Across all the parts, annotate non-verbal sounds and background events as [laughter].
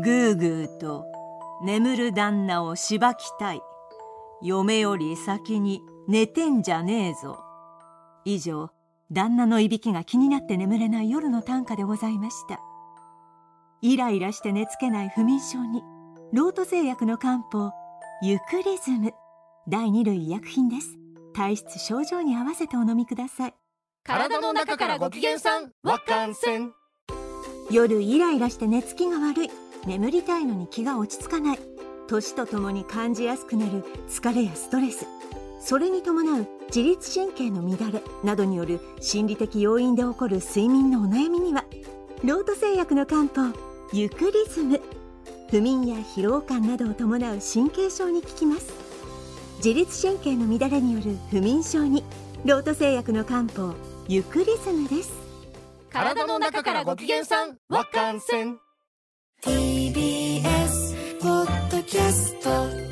ぐーぐーと眠る旦那をしばきたい。嫁より先に寝てんじゃねえぞ。以上旦那のいびきが気になって眠れない夜の短歌でございました。イライラして寝つけない不眠症にロート製薬の漢方ユクリズム。第二類医薬品です。体質症状に合わせてお飲みください。体の中からご機嫌さんわかんせん。夜イライラして寝つきが悪い眠りたいのに気が落ち着かない。年とともに感じやすくなる。疲れやストレス。それに伴う自律神経の乱れ。などによる心理的要因で起こる睡眠のお悩みにはロート製薬の漢方ユクリズム。不眠や疲労感などを伴う神経症に効きます。自律神経の乱れによる不眠症にロート製薬の漢方ユクリズムです。体の中からご機嫌さんわかんせん。TBS ポッドキャスト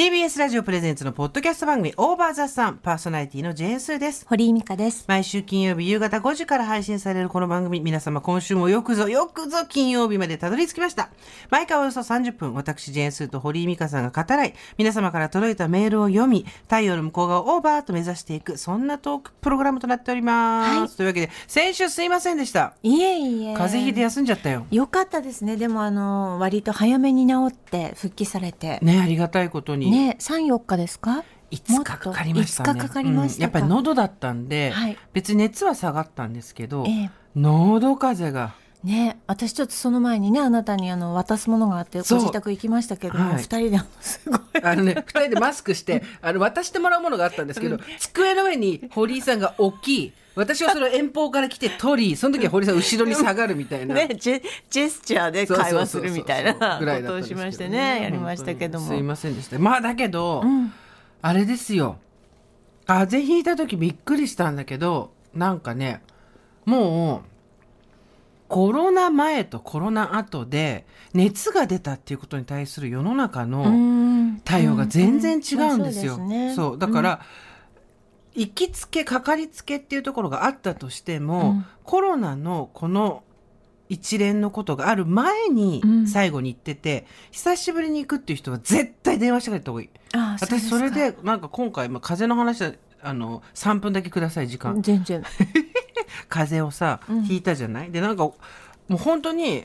TBS ラジオプレゼンツのポッドキャスト番組オーバーザさんパーソナリティのジェーンスーです。堀井美香です毎週金曜日夕方5時から配信されるこの番組、皆様今週もよくぞよくぞ金曜日までたどり着きました。毎回およそ30分、私ジェーンスーと堀井美香さんが語らい、皆様から届いたメールを読み、太陽の向こう側をオーバーと目指していく、そんなトークプログラムとなっております。はいというわけで、先週すいませんでした。いえいえ風邪ひいて休んじゃったよ。よかったですねでもあの割と早めに治って復帰されてね、ありがたいことに。ね34日ですか？5日かかりましたね。5日かかりましたか？うん。やっぱり喉だったんで、はい。別に熱は下がったんですけど、ええ。喉風邪が。ね私ちょっとその前にねあなたにあの渡すものがあってご自宅行きましたけども、はい。二人ですごい。あのね、二人でマスクして、あの、渡してもらうものがあったんですけど、机の上に堀井さんが置き、私はそれを遠方から来て取り、その時は堀井さん後ろに下がるみたいな。[laughs] ねジェジェスチャーで会話するみたいなことをしましてねやりましたけども。すいませんでした。まあだけど、ん。あれですよ。風邪ひいた時びっくりしたんだけど、なんかね、もう、コロナ前とコロナ後で熱が出たっていうことに対する世の中の、うん。対応が全然違うんですよ。そうですね。そう。だから、行きつけかかりつけっていうところがあったとしても、うん。コロナのこの一連のことがある前にうん。最後に行ってて、久しぶりに行くっていう人は絶対電話してくれた方がいい。ああ私それでなんか今回、まあ、風邪の話はあの3分だけください時間。全然。[laughs] 風邪をさ、うん。ひいたじゃない？でなんかもう本当に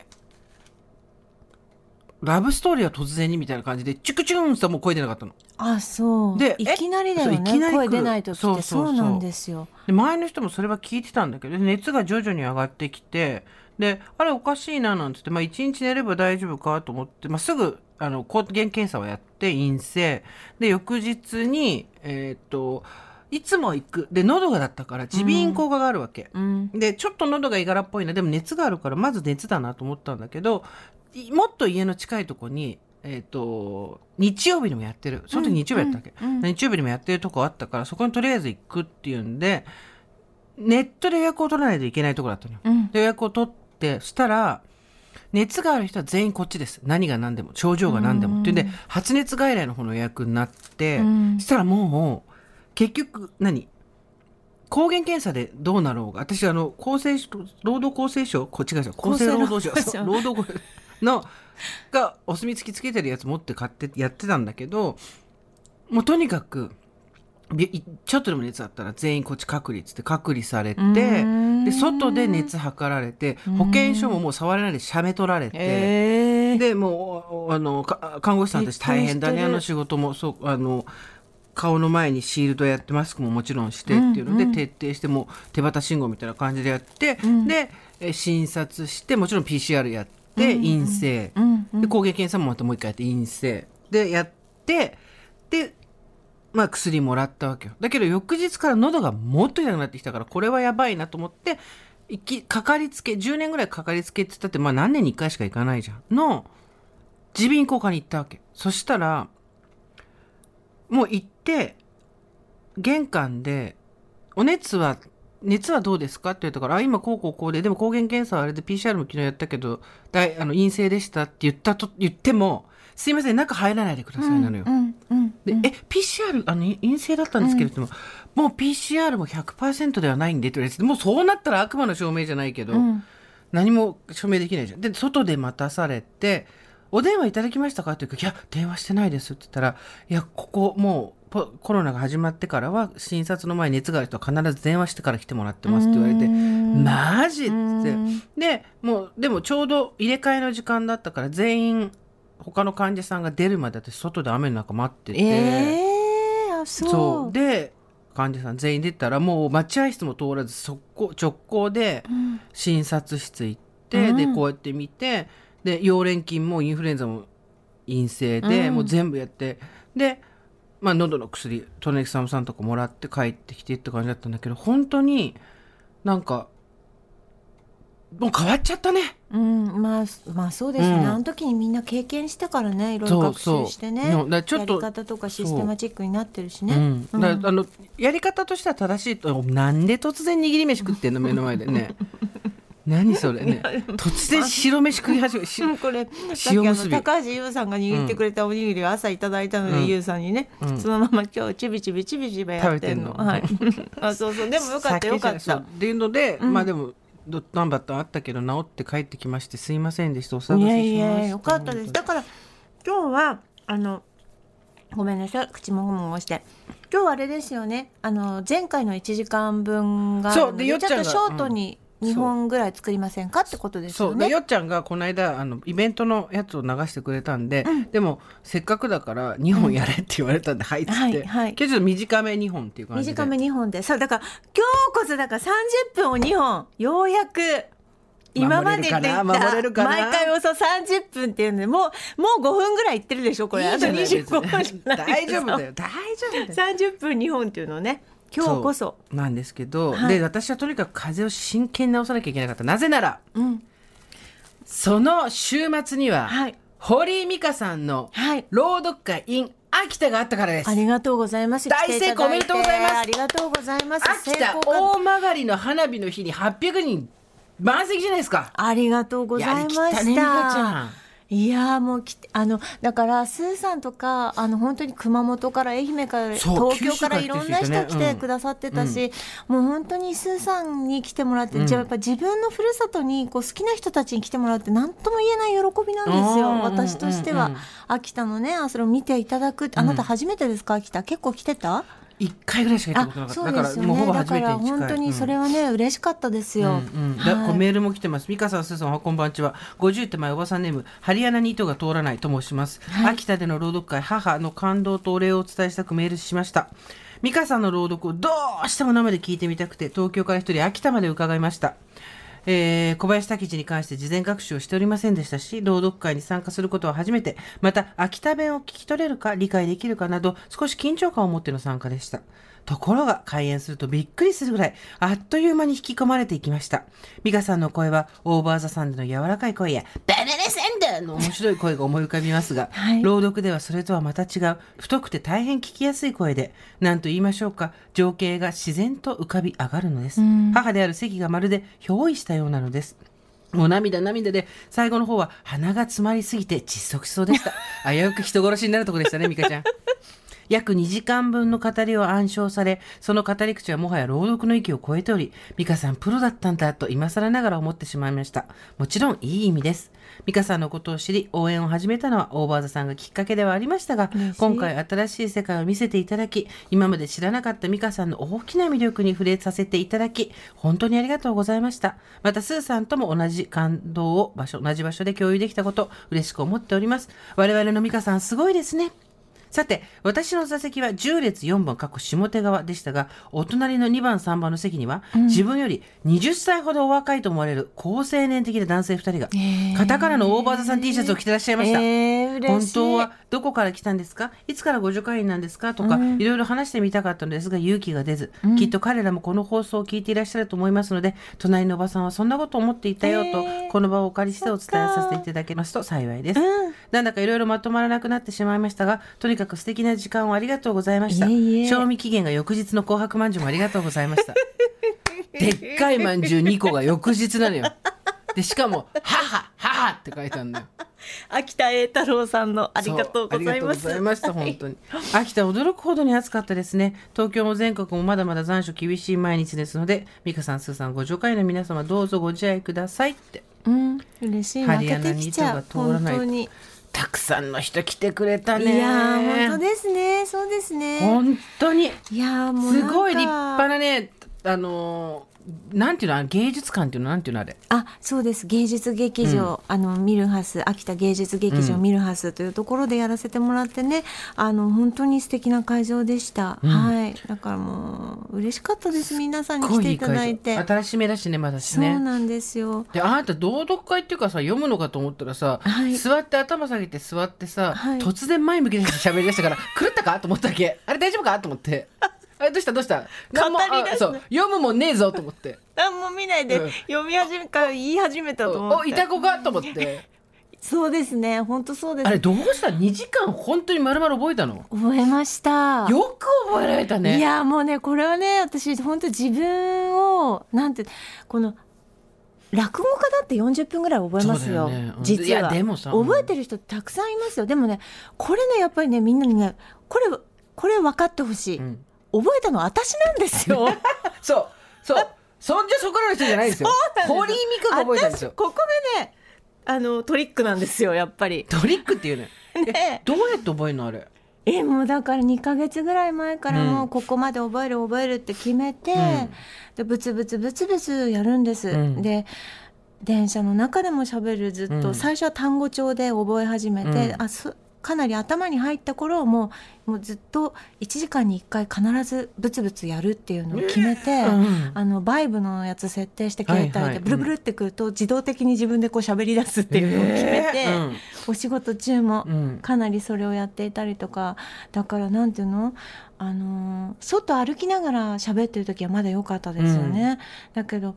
ラブストーリーは突然にみたいな感じでチュクチュンともう声出なかったの。あそう。でいきなりだよね。声出ない時ってそうなんですよ。で前の人もそれは聞いてたんだけど熱が徐々に上がってきてであれおかしいななんつって、まあ、1日寝れば大丈夫かと思って、まあ、すぐあの抗原検査をやって陰性。で翌日にえーっといつも行く。で喉がだったから耳鼻咽喉科があるわけ、うん。でちょっと喉がいがらっぽいな。でも熱があるからまず熱だなと思ったんだけどいもっと家の近いとこにえーっと日曜日にもやってる。その時日曜日やったわけ、うんうん。日曜日にもやってるとこあったからそこにとりあえず行くっていうんでネットで予約を取らないといけないところだったのよ。うん。で予約を取ってそしたら熱がある人は全員こっちです。何が何でも症状が何でもって。いうん。で発熱外来の方の予約になって、うん。そしたらもう結局何？抗原検査でどうなろうが私あの厚生省労働厚生省？こっちが厚生労働省。厚生労働省。[laughs] そう労働のがお墨付きつけてるやつ持って買ってやってたんだけどもうとにかくちょっとでも熱あったら全員こっち隔離っつって隔離されてん。で外で熱測られて保健所ももう触れないで写メ取られて。ええでもうあのか看護師さんたち大変だねあの仕事もそうあの顔の前にシールドやってマスクももちろんしてっていうので、うんうん。徹底してもう手旗信号みたいな感じでやって、ん。でえ診察してもちろん PCR やって陰性、うんうん。で抗原検査もまたもう一回やって陰性。でやってでまあ薬もらったわけよ。だけど翌日から喉がもっと痛くなってきたからこれはやばいなと思っていきかかりつけ10年ぐらいかかりつけって言ったってまあ何年に1回しか行かないじゃん。の耳鼻咽喉科に行ったわけ。そしたらもう行って玄関でお熱は熱はどうですか？って言ったから、あ、今こうこうこうで、でも抗原検査はあれで PCR も昨日やったけど、だいあの陰性でしたって言ったと、言っても、すいません、中入らないでくださいなのよ。うんうんで、え、PCR、あの、い陰性だったんですけれども、もう PCR も100%ではないんでって言われて、もうそうなったら悪魔の証明じゃないけど、うん。何も署名できないじゃん。で外で待たされて「お電話いただきましたか?」って言うから「いや電話してないです」って言ったら「いやここもうポコロナが始まってからは診察の前に熱がある人は必ず電話してから来てもらってます」って言われて「マジ?」って。でもうでもちょうど入れ替えの時間だったから全員他の患者さんが出るまで私外で雨の中待ってて。ええあそう。そう。で患者さん全員出たらもう待合室も通らず速攻直行で診察室行って、うん。でこうやって見てで溶連菌もインフルエンザも陰性で、うん。もう全部やってで、まあ、喉の薬トネキサムさんとかもらって帰ってきてって感じだったんだけど本当になんかもう変わっちゃったね。うん、まあ、まあそうですよね、うん。あの時にみんな経験したからねいろいろ学習してね。そうそうちょっとやり方とかシステマチックになってるしね、う。ん、あのやり方としては正しいとなんで突然握り飯食ってんの目の前でね [laughs] 何それね。突然白飯食い始めし [laughs] うんこれさっきあの塩結び。高橋優さんが握ってくれたおにぎりを朝いただいたので、うん。優さんにね、うん。そのまま今日ちびちびちびちびやってんの。はい。[laughs] あそうそう。でもよかったよかった。っていうので、うんまあでもど何バッタンあったけど治って帰ってきましてすいませんでした。お探ししまいやしたいやよかったです。だから今日はあのごめんなさい口もごもごして。今日はあれですよね。あの前回の1時間分があるのそうでよっちゃんがちょっとショートに2本ぐらい作りませんかってことですそう。でよねよっちゃんがこの間あのイベントのやつを流してくれたんで、でもせっかくだから2本やれって言われたんで、はいっつって、はいはい。今日ちょっと短め2本っていう感じで。短め2本でそうだから今日こそだから30分を2本ようやく今までで言った毎回およそ30分っていうんでもうもう5分ぐらいいってるでしょこれ。あと25分しかない大丈夫だよ大丈夫だよ。30分2本っていうのをね今日こそなんですけど、はい。で私はとにかく風邪を真剣に治さなきゃいけなかった。なぜならうん。その週末には、はい。堀井美香さんのはい。朗読会 in 秋田があったからです。ありがとうございます。大成功おめでとうございます。ありがとうございます。秋田大曲の花火の日に800人満席じゃないですか。ありがとうございまやりきしたったね美香ちゃんいやーもうきてあのだからスーさんとかあの本当に熊本から愛媛から東京からいろんな人来てくださってたし、もう本当にスーさんに来てもらって、うん。じゃあやっぱ自分のふるさとにこう好きな人たちに来てもらうって何とも言えない喜びなんですようん私としては、うんうん秋田のねあそれを見ていただくあなた初めてですか？秋田。結構来てた？1回ぐらいしか行ったあことなかっただからもうほぼ初めてに本当にそれはね、嬉しかったですよ、うんうんだメールも来てます。美香さん、すーさん、おはこんばんちは。50手前おばさんネーム、ハリアナに糸が通らないと申します。秋田での朗読会、母の感動とお礼をお伝えしたくメールしました。美香さんの朗読をどうしても生で聞いてみたくて、東京から一人秋田まで伺いました。えー小林武史に関して事前学習をしておりませんでしたし、朗読会に参加することは初めて、また秋田弁を聞き取れるか理解できるかなど、少し緊張感を持っての参加でした。ところが開演するとびっくりするぐらい、あっという間に引き込まれていきました。美香さんの声は、オーバーザサンドの柔らかい声や、バナナサンドの面白い声が思い浮かびますが、はい朗読ではそれとはまた違う、太くて大変聞きやすい声で、なんと言いましょうか、情景が自然と浮かび上がるのです。母である関がまるで憑依したようなのです。もう涙涙で、最後の方は鼻が詰まりすぎて窒息しそうでした。[laughs] 危うく人殺しになるとこでしたね、美香ちゃん。約2時間分の語りを暗唱され、その語り口はもはや朗読の域を超えており、美香さんプロだったんだと今更ながら思ってしまいました。もちろんいい意味です。美香さんのことを知り、応援を始めたのはオーバーザさんがきっかけではありましたが今回新しい世界を見せていただき、今まで知らなかった美香さんの大きな魅力に触れさせていただき、本当にありがとうございました。また、スーさんとも同じ感動を場所、同じ場所で共有できたこと、嬉しく思っております。我々の美香さんすごいですね。さて、私の座席は10列4番、過去下手側でしたが、お隣の2番、3番の席には、自分より20歳ほどお若いと思われる高青年的な男性2人が、肩からのオーバーザさん T シャツを着てらっしゃいました。えー、嬉本当はどこから来たんですか？いつからご助会員なんですか？とか、いろいろ話してみたかったのですが勇気が出ず、きっと彼らもこの放送を聞いていらっしゃると思いますので隣のおばさんはそんなことを思っていたよと、えー。この場をお借りしてお伝えさせていただけますと幸いです、なんだかいろいろまとまらなくなってしまいましたがとにかく素敵な時間をありがとうございました。賞味期限が翌日の紅白まんじゅうもありがとうございました。[laughs] でっかいまんじゅう2個が翌日なのよでしかも「母母」って書いてあるのよ。秋田栄太郎さんのありがとうございます。ありがとうございました本当に。秋田驚くほどに暑かったですね。東京も全国もまだまだ残暑厳しい毎日ですので美香さんスーさんご助会の皆様どうぞご自愛くださいって。うん嬉しい。負け針穴てきちゃう。に糸が通らない。たくさんの人来てくれたいねやー本当ですね。そうですね。本当に。いやーもうすごい立派なねあのーなんていうの芸術館っていうのなんていうのあれ。あそうです。芸術劇場、あのミルハス秋田芸術劇場、うん。ミルハスというところでやらせてもらってねあの本当に素敵な会場でした、うん。はい。だからもう嬉しかったです。皆さんに来ていただいて。新しめだしねまだしそうねなんですよ。であなた朗読会っていうかさ読むのかと思ったらさ、はい。座って頭下げて座ってさ、はい。突然前向きで喋り出したから狂ったか？と思ったわけ？あれ大丈夫か？と思ってあれどうしたどうした？語り出すあそう。読むもんねえぞと思って。何も見ないで、うん。読み始めから言い始めたと思って。おいた子かと思って。[laughs] そうですね。本当そうです。あれどうした？2時間本当に丸々覚えたの？覚えました。よく覚えられたね。いやもうねこれはね私本当自分をなんてこの落語家だって40分ぐらい覚えますよ。そうだよね。うん。実は。いやでもさうん。覚えてる人たくさんいますよ。でもねこれねやっぱりねみんなにねこれこれ分かってほしい、うん覚えたの私なんですよ。[laughs] そうそう。そんじゃそこらの人じゃないですよ。堀井美香が覚えたんですよ。私ここがねあのトリックなんですよやっぱり。トリックっていうね。[laughs] ね。どうやって覚えるのあれ？えもうだから2ヶ月ぐらい前からもううんここまで覚える覚えるって決めて、うん。でブツブツブツブツやるんです、うん。で電車の中でも喋るずっと、うん。最初は単語帳で覚え始めて、うん。あそかなり頭に入った頃もうもうずっと1時間に1回必ずブツブツやるっていうのを決めて、うんあのバイブのやつ設定して携帯で、ブルブルってくると自動的に自分でこう喋り出すっていうのを決めて、えーお仕事中もうんうんかなりそれをやっていたりとか。だからなんていうの？あのー外歩きながら喋ってる時はまだ良かったですよね、だけど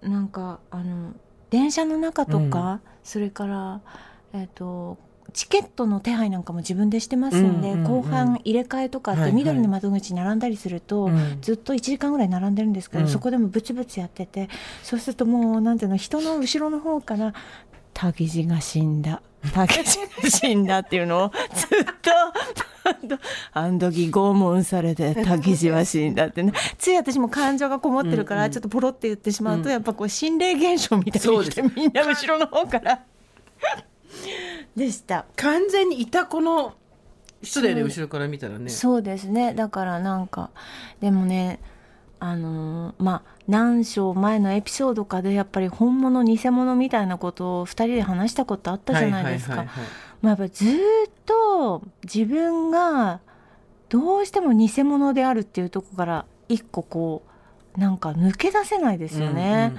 なんかあの電車の中とか、それからえっ、とチケットの手配なんかも自分でしてますんで、うんうんうん後半入れ替えとかっはいはい。て緑の窓口に並んだりすると、うん。ずっと1時間ぐらい並んでるんですけど、うん。そこでもブツブツやっててそうするともうなんていうの人の後ろの方から「タギジが死んだ」「タギジが死んだ」っていうのをずっと「あん時拷問されてタギジは死んだ」ってね。つい私も感情がこもってるから、うんうんちょっとポロって言ってしまうと、うん。やっぱこう心霊現象みたいにしてみんな後ろの方からでした。完全にいた子の人だよね後ろから見たらねそうですねだからなんかでもねあのーまあ何章前のエピソードかでやっぱり本物偽物みたいなことを2人で話したことあったじゃないですか。まあ、やっぱりずーっと自分がどうしても偽物であるっていうところから一個こうなんか抜け出せないですよね。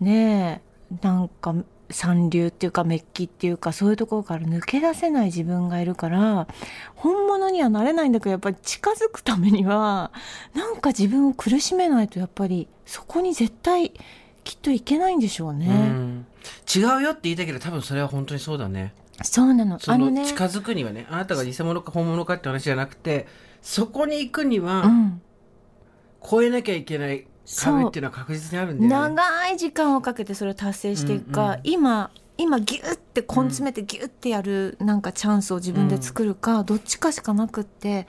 ねえなんか三流っていうかメッキっていうかそういうところから抜け出せない自分がいるから本物にはなれないんだけどやっぱり近づくためにはなんか自分を苦しめないとやっぱりそこに絶対きっといけないんでしょうね。うん。違うよって言いたいけど多分それは本当にそうだね。そうなの。そあのねの近づくにはねあなたが偽物か本物かって話じゃなくてそこに行くにはうん。越えなきゃいけない壁っていうのは確実にあるんだよね。長い時間をかけてそれを達成していくか、うんうん。今今ギュッて根詰めてギュッてやるなんかチャンスを自分で作るか、どっちかしかなくって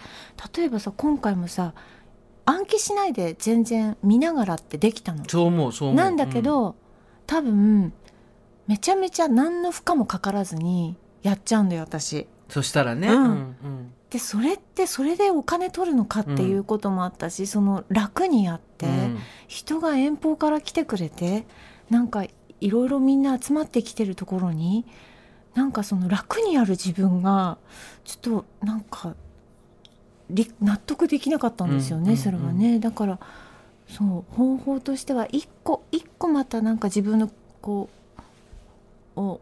例えばさ今回もさ暗記しないで全然見ながらってできたの。そう思うそう思う。なんだけど、多分めちゃめちゃ何の負荷もかからずにやっちゃうんだよ私。そしたらね。うんうんでそれってそれでお金取るのかっていうこともあったし、その楽にやって。うん。人が遠方から来てくれてなんかいろいろみんな集まってきてるところになんかその楽にやる自分がちょっとなんかり納得できなかったんですよね、うん。うん。うんそれはね。だからそう方法としては一個一個またなんか自分のこうを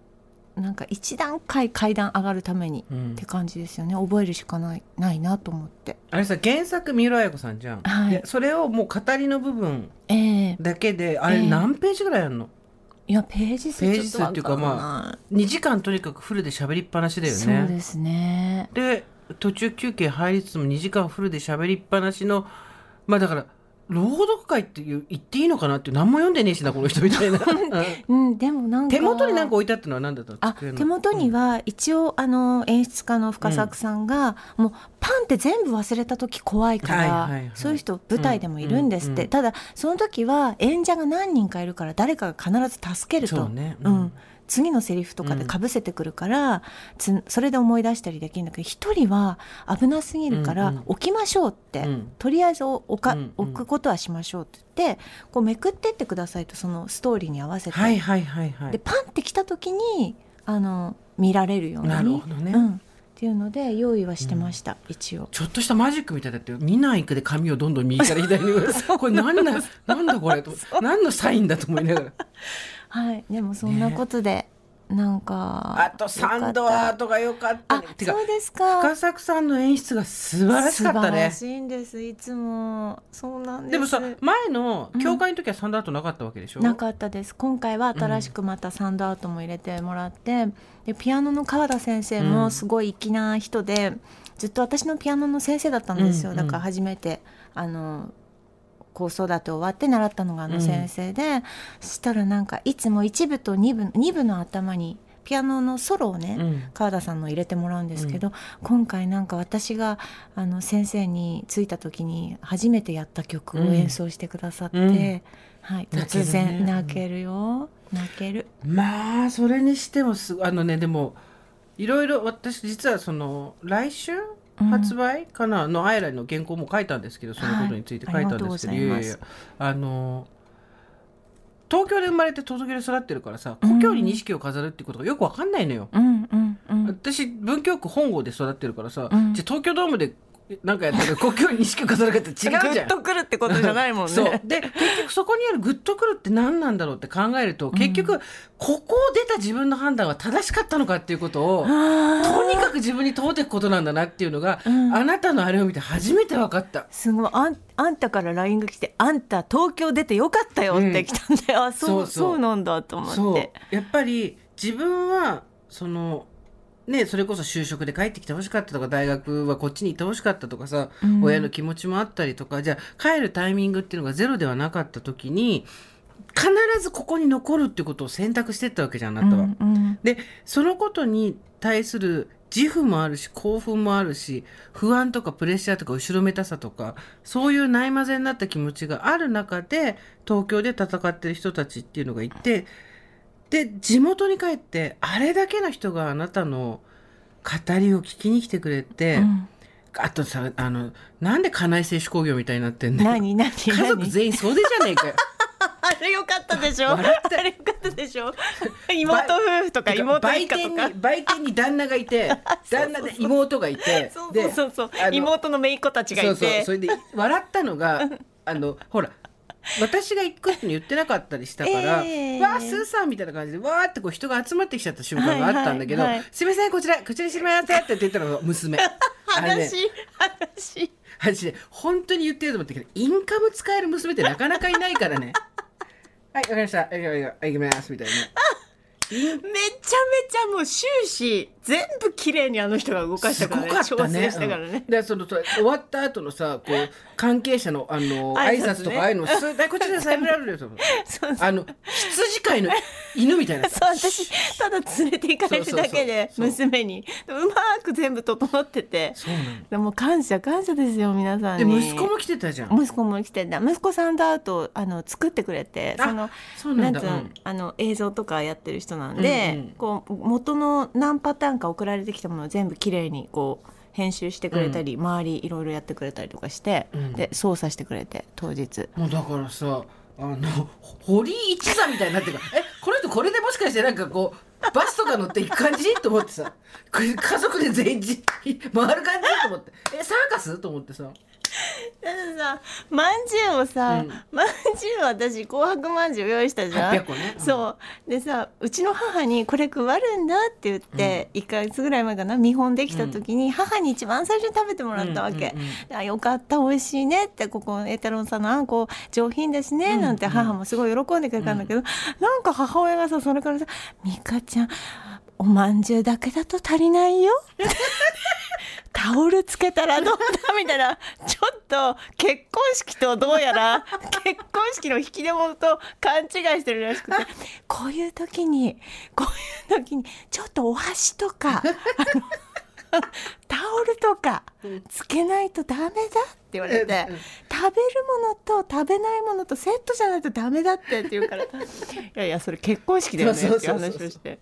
なんか一段階階段上がるためにうん。って感じですよね。覚えるしかないないなと思って。あれさ原作三浦綾子さんじゃん、はい。でそれをもう語りの部分ええ。だけであれええ。何ページぐらいあるの、いやページ数ページ数っていうかまあ2時間とにかくフルで喋りっぱなしだよね。そうですね。で途中休憩入りつつも2時間フルで喋りっぱなしのまあだから朗読会っていう言っていいのかなって何も読んでねえしなこの人みたいな、うんうん、でもなんか手元に何か置いてあったのは何だったの？あ手元には一応あの演出家の深作さんが、もうパンって全部忘れた時怖いから、はいはいはい。そういう人舞台でもいるんですって、うんうんただその時は演者が何人かいるから誰かが必ず助けると。そうね。ううんん次のセリフとかでかぶせてくるから、つそれで思い出したりできるんだけど一人は危なすぎるから、うんうん置きましょうって、うん。とりあえず置か、うんうん。置くことはしましょうって言ってこうめくってってくださいとそのストーリーに合わせて。はいはいはいはい。でパンって来た時にあの見られるようになるほどね。うん、っていうので用意はしてました、一応。ちょっとしたマジックみたいだって見ないくで髪をどんどん右から左に [laughs] これ何だなんだこれと。[laughs] 何のサインだと思いながらはい、でもそんなことで、なんかあとサンドアートが良かったあそうですか。深作さんの演出が素晴らしかった素晴らねしいんです。いつもそうなんです。でもさ前の教会の時はサンドアートなかったわけでしょ、なかったです。今回は新しくまたサンドアートも入れてもらって、でピアノの川田先生もすごい粋な人で、ずっと私のピアノの先生だったんですよ、うん。だから初めてあの子育て終わって習ったのがあの先生で、そしたらなんかいつも一部と二部二部の頭にピアノのソロをね、うん。川田さんの入れてもらうんですけど、今回なんか私があの先生に着いた時に初めてやった曲を演奏してくださって、うん。はい、突然泣けるよ。泣ける。まあそれにしてもすあのねでもいろいろ私実はその来週うん発売かな、のアイラの原稿も書いたんですけどそのことについて書いたんですけど、はいいます。ややあの東京で生まれて東京で育ってるからさ故郷に錦を飾るってことがよくわかんないのよ。うんうんうん。私文京区本郷で育ってるからさ、うん。じゃあ東京ドームでなんかやったら故郷に錦を飾るかって違うじゃん。グッとくるってことじゃないもんね。そう。で結局そこにあるグッとくるって何なんだろうって考えると結局ここを出た自分の判断は正しかったのかっていうことをとにかく自分に問うていくことなんだなっていうのが、うん。あなたのあれを見て初めて分かった。すごい。あんあんたから LINE が来て「あんた東京出てよかったよ」って来たんで、あそうそうそそううなんだと思って。やっぱり自分はそのねそれこそ就職で帰ってきてほしかったとか大学はこっちに行ってほしかったとかさ、うん親の気持ちもあったりとかじゃあ帰るタイミングっていうのがゼロではなかった時に必ずここに残るってことを選択してったわけじゃんあなたは。うんうんでそのことに対する自負もあるし興奮もあるし不安とかプレッシャーとか後ろめたさとかそういうないまぜになった気持ちがある中で東京で戦ってる人たちっていうのがいてで地元に帰ってあれだけの人があなたの語りを聞きに来てくれて、うん。あとさあのなんで家内製手工業みたいになってんの [laughs] 何何家族何全員そうでじゃねえかよ。[laughs] あれよかったでしょ？あれよかったでしょ？妹夫婦とか妹一売店に売店に旦那がいて [laughs] 旦那で妹がいてそうでそうそう。妹の姪っ子たちがいて。そうそう。それで笑ったのがあのほら私が行くって言ってなかったりしたから「ええ。わあスーさん」みたいな感じでわーってこう人が集まってきちゃった瞬間があったんだけど「はいはいはい。すいませんこちらこちらにしまって」って言ったのが娘。[laughs] あれね話話私ね本当に言ってると思ったけどインカム使える娘ってなかなかいないからね。はいわかりました。はい行きます。みたいなめちゃめちゃもう終始全部綺麗にあの人が動かしたからねかったね。したからね。うん、でそのと終わった後のさこう [laughs] 関係者のあの挨挨拶とかああいうのすはい [laughs] こちらさよならよとそうそう。あの羊飼いの [laughs] 犬みたいな。[laughs] そう私ただ連れて行かれるだけで娘に。うまく全部整ってて。そうでも感謝感謝ですよ皆さんでに息子も来てたじゃん。息子も来てた息子さんだとあの作ってくれてあそのそうなんだ。つうん。あの映像とかやってる人なんで、うんうん。こう元の何パターンか送られてきたものを全部きれいにこう編集してくれたり、周りいろいろやってくれたりとかして、うん。で操作してくれて当日。もうだからさあの堀一座みたいになってる。からえこの人これでもしかしてなんかこうバスとか乗っていく感じと思ってさ。家族で全員回る感じ？と思って。えサーカス？と思ってさ。だってさまんじゅうをさ、うん。まんじゅう私紅白まんじゅう用意したじゃん。800個ね。うん。そう。でさうちの母にこれ配るんだって言って、1ヶ月ぐらい前かな見本できた時に、母に一番最初に食べてもらったわけ、うんうんうん。あよかった美味しいねってここ栄太郎さんのあんこ上品ですね、なんて母もすごい喜んでくれたんだけど、なんか母親がさそれからさ「美香ちゃんおまんじゅうだけだと足りないよ」足タオルつけたらどうだ？[laughs] みたいな。ちょっと結婚式とどうやら [laughs] 結婚式の引き出物と勘違いしてるらしくて。こういう時にこういう時にちょっとお箸とか [laughs] タオルとかつけないとダメだ？って言われて。うん。食べるものと食べないものとセットじゃないとダメだってって言うから。いやいやそれ結婚式だよねって話をして。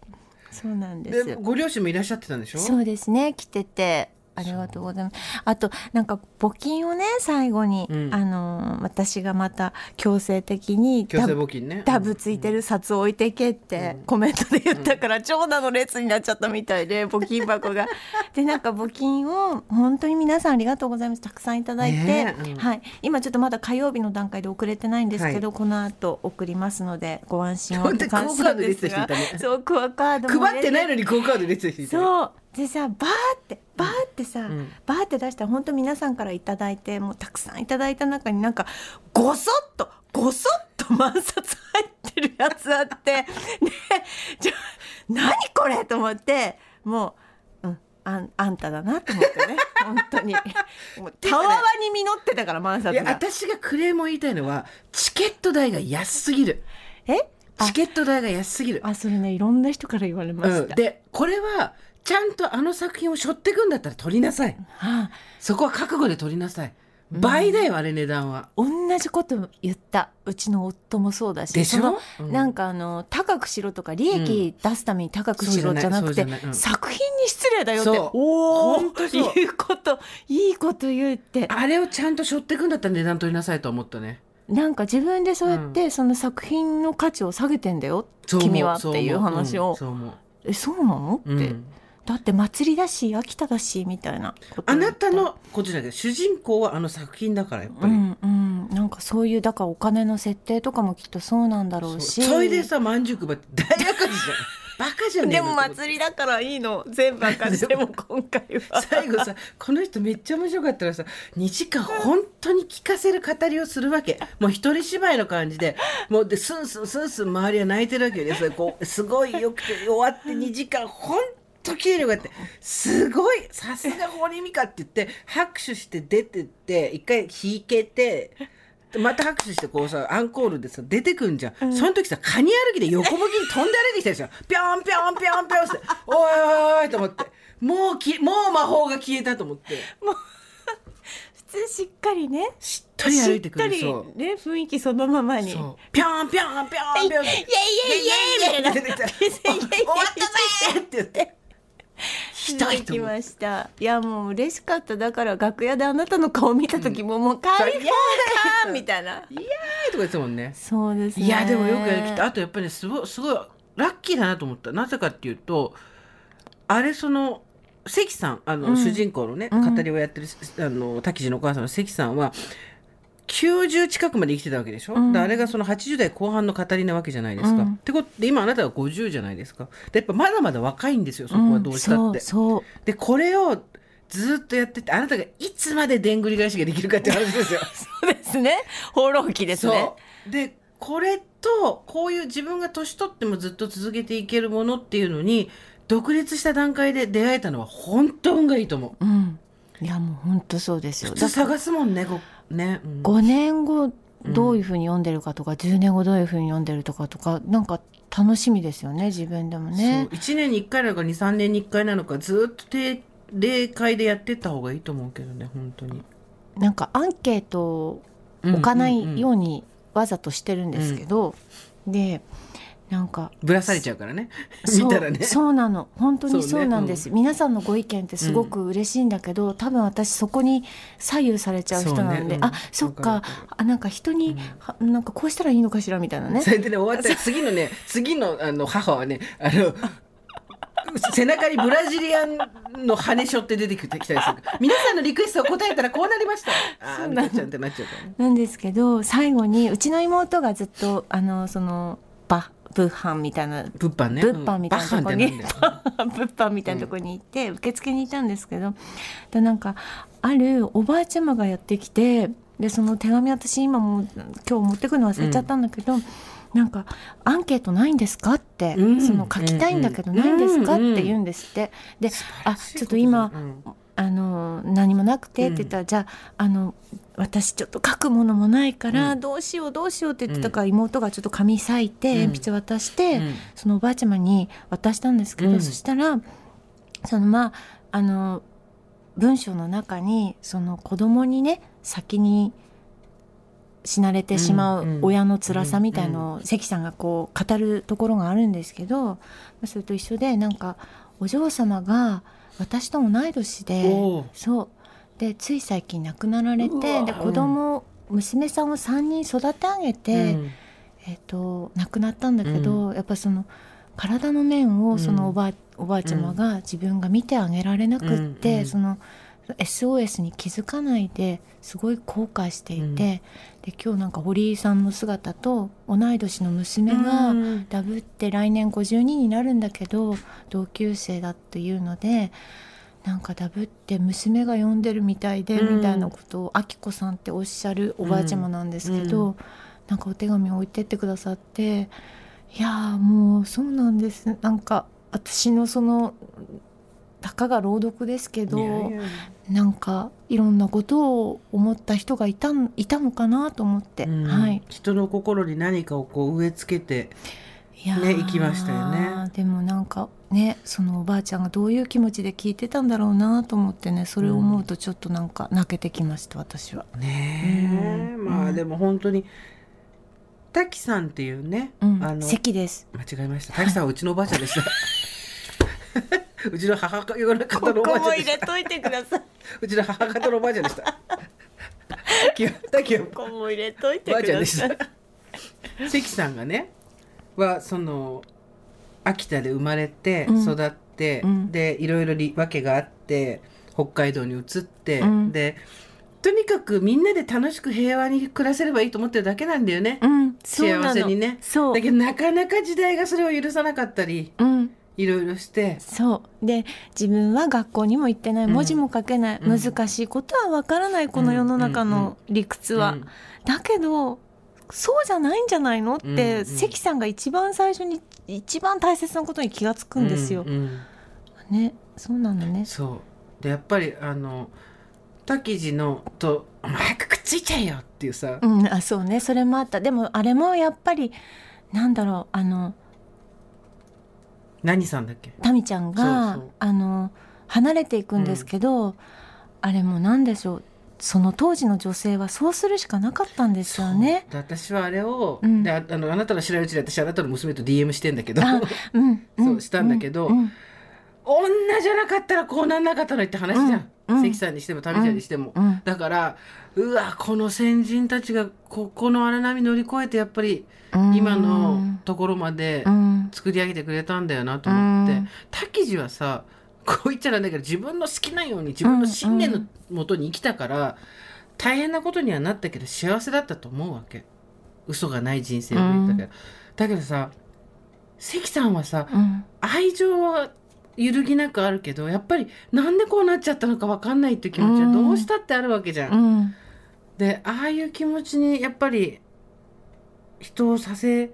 そうなんです。でご両親もいらっしゃってたんでしょ？そうですね。来ててありがとうございます。あとなんか募金をね最後に、うん。あの私がまた強制的に強制募金ね。ダブついてる札を置いてけってコメントで言ったから長蛇の列になっちゃったみたいで [laughs] 募金箱が。でなんか募金を本当に皆さんありがとうございます。たくさんいただいて、ねえうん。はい、今ちょっとまだ火曜日の段階で送れてないんですけど、この後送りますのでご安心をって感じなんですが。ね。そうクオカードも配ってないのにクオカード入れてる人いたねそうでさバーってバーってさ、ん。バーって出したら本当皆さんからいただいてもうたくさんいただいた中になんかごそっとごそっと万冊入ってるやつあって [laughs] ねちょ何これと思ってもう、うん、あんあんただなと思ってね [laughs] 本当に。もうたわわに実ってたから万いや冊が。私がクレームを言いたいのはチケット代が安すぎる。え？あ。チケット代が安すぎる。あそれねいろんな人から言われまうん、した。でこれはちゃんとあの作品を背負ってくんだったら撮りなさい。はあ。そこは覚悟で撮りなさい。倍だよあれ値段は。同じこと言った。うちの夫もそうだし。でしょ？うん。なんかあの高くしろとか利益出すために高くしろじゃなくて、そうん。作品に失礼だよって。そう。おおいうこと。いいこと言うって。あれをちゃんと背負ってくんだったら値段取りなさいと思ったね。なんか自分でそうやってその作品の価値を下げてんだよ、君はっていう話を。そう思う。えそうなの？って、うんだって祭りだし秋田だしみたいなあなたのこっちだけど主人公はあの作品だからやっぱり、うんうん。なんかそういうだからお金の設定とかもきっとそうなんだろうし。それでさまんじゅう配って大赤字じゃん。[laughs] バカじゃねえでも祭りだからいいの。全部赤字でも今回は。最後さこの人めっちゃ面白かったらさ2時間本当に聞かせる語りをするわけ。もう一人芝居の感じで。もうでスンスンスンスン周りは泣いてるわけよね。それこうすごいよくて終わって2時間本当綺麗に終わってすごいさすが堀美香って言って拍手して出てって一回弾けて。また拍手してこうさアンコールでさ出てくんじゃん、その時さカニ歩きで横向きに飛んで歩いてきたでしょぴょんぴょんぴょんぴょんっておいおいおいと思って。もうきもう魔法が消えたと思って。普通しっかりねしっとり歩いてくる。しっそうとりね雰囲気そのままに。ぴょんぴょんぴょんぴょんイエイイエイイエイみたいな。終わった。ぜって言ってひどいと思うましたいやもう嬉しかった。だから楽屋であなたの顔見た時ももう開放感みたいな。イエーイとか言ってたもんね。そうですねいやでもよくやりきったあとやっぱりねすごいすごいラッキーだなと思った。なぜかっていうとあれその関さんあの、うん。主人公のねうん。語りをやってる、あの滝地のお母さんの関さんは90近くまで生きてたわけでしょ、うん。であれがその80代後半の語りなわけじゃないですか。うん。ってことで今あなたは50じゃないですか。でやっぱまだまだ若いんですよそこはどうしたって。うんでこれをずっとやっててあなたがいつまででんぐり返しができるかって話ですよ。[laughs] そうですね。放浪記ですね。でこれとこういう自分が年取ってもずっと続けていけるものっていうのに独立した段階で出会えたのは本当運がいいと思う。うん。いやもう本当そうですよ。探すもんねごね、うん。5年後どういうふうに読んでるかとか、10年後どういうふうに読んでるとかとかなんか楽しみですよね自分でもね。そう。1年に1回なのか23年に1回なのかずっと定例会でやってった方がいいと思うけどね本当に。なんかアンケートを置かないようにわざとしてるんですけど、でなんかぶらされちゃうからね。そう見たらね。そうなの。本当にそうなんです、皆さんのご意見ってすごく嬉しいんだけど、多分私そこに左右されちゃう人なんで、ね。うん。あそっか。あなんか人に、はなんかこうしたらいいのかしらみたいなね。それでね終わったら次のね次のあの母はねあの背中にブラジリアンの羽しょって出てきたりする。皆さんのリクエストを答えたらこうなりました。なちゃんってなっちゃうからね。なんですけど最後にうちの妹がずっとあのそのバ物販みたいな。物販ね。物販みたいなとこに、うん。物販 [laughs] みたいなとこに行って、受付にいたんですけどでなんかあるおばあちゃまがやってきてでその手紙私今も今日持ってくるの忘れちゃったんだけど、なんか「アンケートないんですか?」って、うん。その書きたいんだけどないんですか、うんって言うんですって。であちょっと今、あの何もなくてって言ったら、じゃああの私ちょっと書くものもないから、うん。どうしようどうしようって言ってたから、妹がちょっと紙裂いてうん。鉛筆渡して、うん。そのおばあちゃまに渡したんですけど、うん。そしたらそのまああの文章の中にその子供にね先に死なれてしまう親の辛さみたいのを関さんがこう語るところがあるんですけどまあそれと一緒でなんかお嬢様が私と同い年でそうでつい最近亡くなられてで子供、娘さんを3人育て上げて、うん。えっと亡くなったんだけど、やっぱその体の面をそのおばあ,、おばあちゃまが自分が見てあげられなくって、うんうんその SOS に気づかないですごい後悔していて、うん。で今日なんか堀井さんの姿と同い年の娘がうん。ダブって来年52になるんだけど同級生だっていうのでなんかダブって娘が呼んでるみたいで、うん。みたいなことをあきこさんっておっしゃるおばあちゃまなんですけど、うん。なんかお手紙を置いてってくださっていやーもうそうなんです。なんか私のそのたかが朗読ですけどいやいや。なんかいろんなことを思った人がいたんいたのかなと思って、うん。はい。人の心に何かをこう植え付けてね行きましたよねでもなんかねそのおばあちゃんがどういう気持ちで聞いてたんだろうなと思ってねそれを思うとちょっとなんか泣けてきました私は。ねえ、うんまあでも本当に滝さんっていうね、うんあの席です。間違えました滝さんはうちのおばあちゃんでした [laughs] うちの母方のおばあちゃんでしたといてください。[laughs] うちの母方のおばあちゃんでした [laughs] 滝は滝はここも入れといてくださいちゃんでし。た関さんがねはその秋田で生まれてうん。育って、うん。でいろいろり訳があって北海道に移って、うん。でとにかくみんなで楽しく平和に暮らせればいいと思ってるだけなんだよね、うん、幸せにね。そう。だ。けどなかなか時代がそれを許さなかったりうん。いろいろして。そう。で自分は学校にも行ってない。うん。文字も書けない、うん。難しいことはわからないこの世の中の理屈は、うん。だけどそうじゃないんじゃないのって、うんうん。関さんが一番最初に一番大切なことに気がつくんですよ。うんうん。ねそうなのね。そう。でやっぱりあの滝地のと「お前早くくっついちゃえよ」っていうさ、うん、あそうね。それもあった。でもあれもやっぱりなんだろうあの何さんだっけ？タミちゃんがあの離れていくんですけど、あれもなんでしょうその当時の女性はそうするしかなかったんですよね。で私はあれを、うん。でああのあなたの知らないうちに私あなたの娘と DM してんだけどあうん、[laughs] そうしたんだけどうんうん女じゃなかったらこうなんなかったのにって話じゃん、関さんにしてもタミちゃんにしても、うんだからうわこの先人たちがここの荒波乗り越えてやっぱりうん。今のところまでうん。作り上げてくれたんだよなと思って、うん。滝地はさこう言っちゃなんだけど自分の好きなように自分の信念のもとに生きたから、大変なことにはなったけど幸せだったと思うわけ。嘘がない人生を送ったけど、だけどさ関さんはさうん。愛情は揺るぎなくあるけどやっぱりなんでこうなっちゃったのか分かんないって気持ちはどうしたってあるわけじゃん。うん。でああいう気持ちにやっぱり人をさせ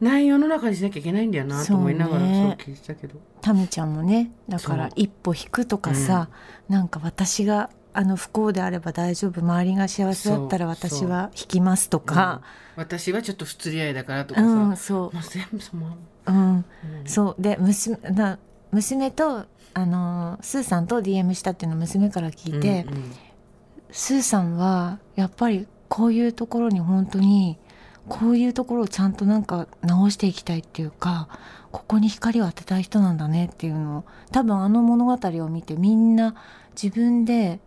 ない世の中にしなきゃいけないんだよなと思いながらそう聞いてたけど。タミちゃんもねだから一歩引くとかさ、なんか私があの不幸であれば大丈夫周りが幸せだったら私は引きますとか、うん。私はちょっと不釣り合いだからとかうさ、ん、そもう全部その、う、うん、うん。そう。で娘な娘とあのスーさんと DM したっていうのを娘から聞いて、うんうん。スーさんはやっぱりこういうところに本当にこういうところをちゃんとなんか直していきたいっていうかここに光を当てたい人なんだねっていうのを多分あの物語を見てみんな自分で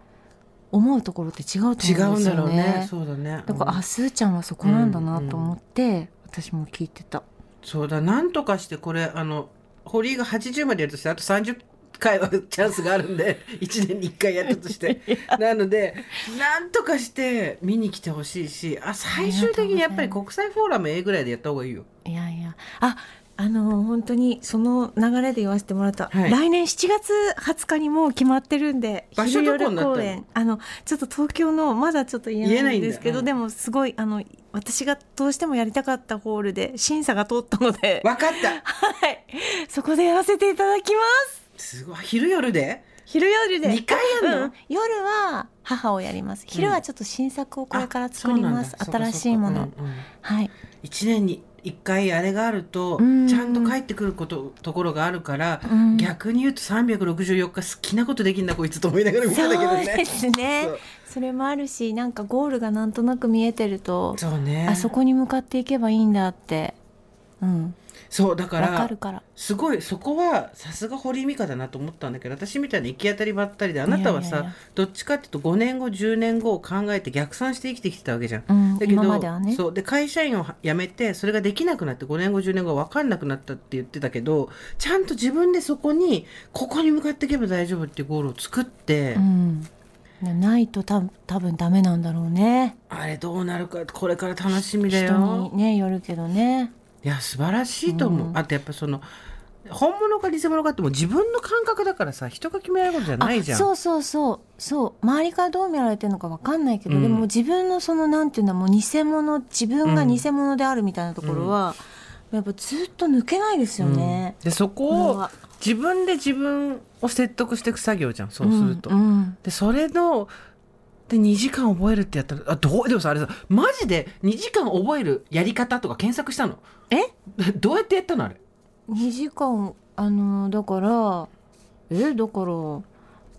思うところって違うと違思うんですうんだろうよね。ねそうだねだから、うんあスーちゃんはそこなんだなと思って、私も聞いてた。そうだなんとかしてこれあの堀井が80までやるとしてあと30回はチャンスがあるんで [laughs] 1年に1回やったとして。なのでなんとかして見に来てほしいしあ最終的にやっぱり国際フォーラム A ぐらいでやった方がいいよ。いやいや。ああの本当にその流れで言わせてもらった、はい。来年7月20日にもう決まってるんで場所どこになったの？公演。あのちょっと東京のまだちょっと言えないんですけどでもすごいあの私がどうしてもやりたかったホールで審査が通ったので、分かった。[laughs] はい、そこでやらせていただきますすごい。昼夜で？昼夜で。二回やんの？うん。夜は母をやります。昼はちょっと新作をこれから作ります、うなんだ。新しいもの、そうんうん。はい。一年に一回あれがあるとうんちゃんと帰ってくることところがあるから、うん。逆に言うと364日好きなことできんなこいつと思いながら見てたけどね [laughs] そう。ですねそれもあるしなんかゴールがなんとなく見えてるとそうね。あそこに向かっていけばいいんだって。うんそうだからるから。すごいそこはさすが堀井美香だなと思ったんだけど私みたいに行き当たりばったりであなたはさどっちかっていうと5年後10年後を考えて逆算して生きてきてたわけじゃん。うんだけど今まではね。そう。で会社員を辞めてそれができなくなって5年後10年後分かんなくなったって言ってたけどちゃんと自分でそこにここに向かっていけば大丈夫っていうゴールを作って、うん。ないとた多分ダメなんだろうね。あれどうなるかこれから楽しみだ人よに。ねよるけどねいや素晴らしいと思う、うん。あとやっぱその本物か偽物かってもう自分の感覚だからさ人が決められることじゃないじゃん。あそうそうそう。そう。周りからどう見られてるのかわかんないけど、うん。でも自分のそのなんていうんだもう偽物自分が偽物であるみたいなところは、やっぱずっと抜けないですよね。でそこを自分で自分を説得していく作業じゃんそうすると。うんうん。でそれので2時間覚えるってやったらあどうでもさあれさマジで2時間覚えるやり方とか検索したのえ？[laughs] どうやってやったのあれ？2時間あのだからえ？だから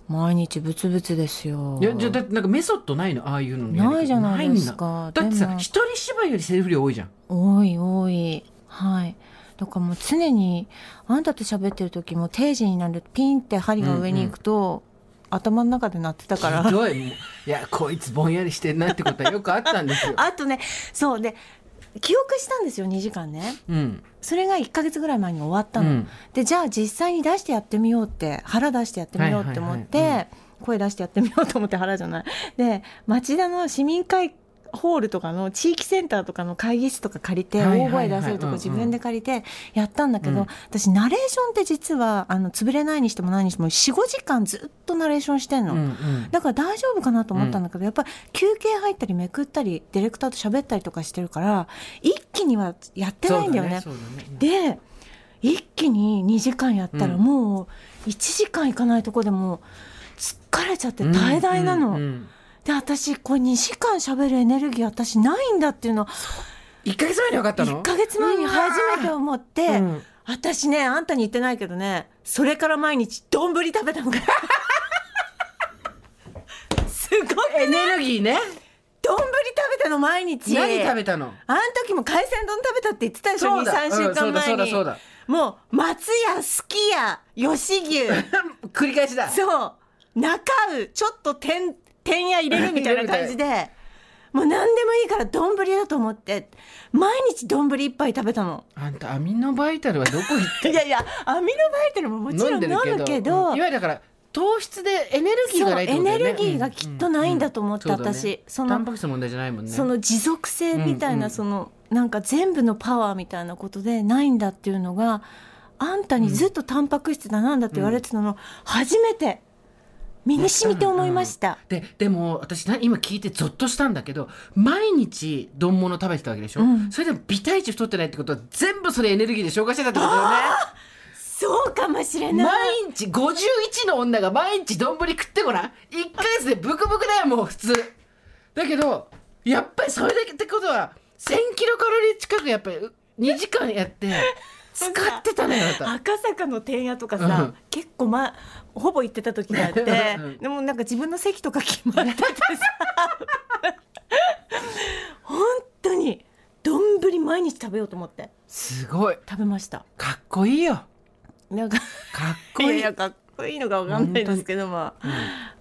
毎日ブツブツですよ。いやじゃあだってなんかメソッドないの？ああいうののやり方。ないじゃないですか。だ。だってさでも一人芝居よりセリフ量多いじゃん。多い多い。はい。だからもう常にあんたと喋ってる時も定時になるピンって針が上に行くと、頭の中で鳴ってたから。ひどい。もういやこいつぼんやりしてんなってことはよくあったんですよ。[laughs] あとねそうで記憶したんですよ2時間ね。うん。それが1か月ぐらい前に終わったの、うん。でじゃあ実際に出してやってみようって腹出してやってみようって思って、声出してやってみようと思って腹じゃない。で町田の市民会ホールとかの地域センターとかの会議室とか借りて大声出せるとこ自分で借りてやったんだけど、うん。私ナレーションって実はあの潰れないにしても何にしても45時間ずっとナレーションしてんの。うんうん。だから大丈夫かなと思ったんだけど、やっぱり休憩入ったりめくったりディレクターと喋ったりとかしてるから一気にはやってないんだよね。ねで一気に2時間やったらうん。もう1時間いかないとこでもう疲れちゃって大々なの。うんうんうんで私これ2時間喋るエネルギー私ないんだっていうのを一ヶ月前に分かったの？1ヶ月前に初めて思って、うん。私ねあんたに言ってないけどねそれから毎日丼食べたのか。[laughs] すごいエネルギーね。丼食べたの毎日。何食べたの？あん時も海鮮丼食べたって言ってたでしょ？そうだ。23週間前に、うんそうだそうだそうだ。もう松屋すき家吉牛。[laughs] 繰り返しだ。そう。中うちょっとてんてんや入れるみたいな感じでもう何でもいいから丼だと思って毎日丼一杯食べたのあんたアミノバイタルはどこ行っていやいやアミノバイタルももちろん飲むけどうんいわゆるだから糖質でエネルギーがないってことだよね。エネルギーがきっとないんだと思って、うん。うん。そうだね。私そのタンパク質の問題じゃないもんね。その持続性みたいな、うんうんそのなんか全部のパワーみたいなことでないんだっていうのがあんたにずっとタンパク質だなんだって言われてたの、初めて身に染みて思いました、ででも私な今聞いてゾッとしたんだけど毎日丼物食べてたわけでしょ、うん。それでも微体値太ってないってことは全部それエネルギーで消化してたってことだよね。そうかもしれない。毎日51の女が毎日丼食ってごらん？1ヶ月でブクブクだよもう普通。だけどやっぱりそれだけってことは1000キロカロリー近くやっぱり2時間やって使ってたのよ赤坂の天屋とかさ、うん。結構まほぼ行ってた時があって、うん。でもなんか自分の席とか決まっててさ本当に丼毎日食べようと思って。すごい。食べました。かっこいいよ。なんかかっこいい。いやかっこいいのかわかんないですけどまあ、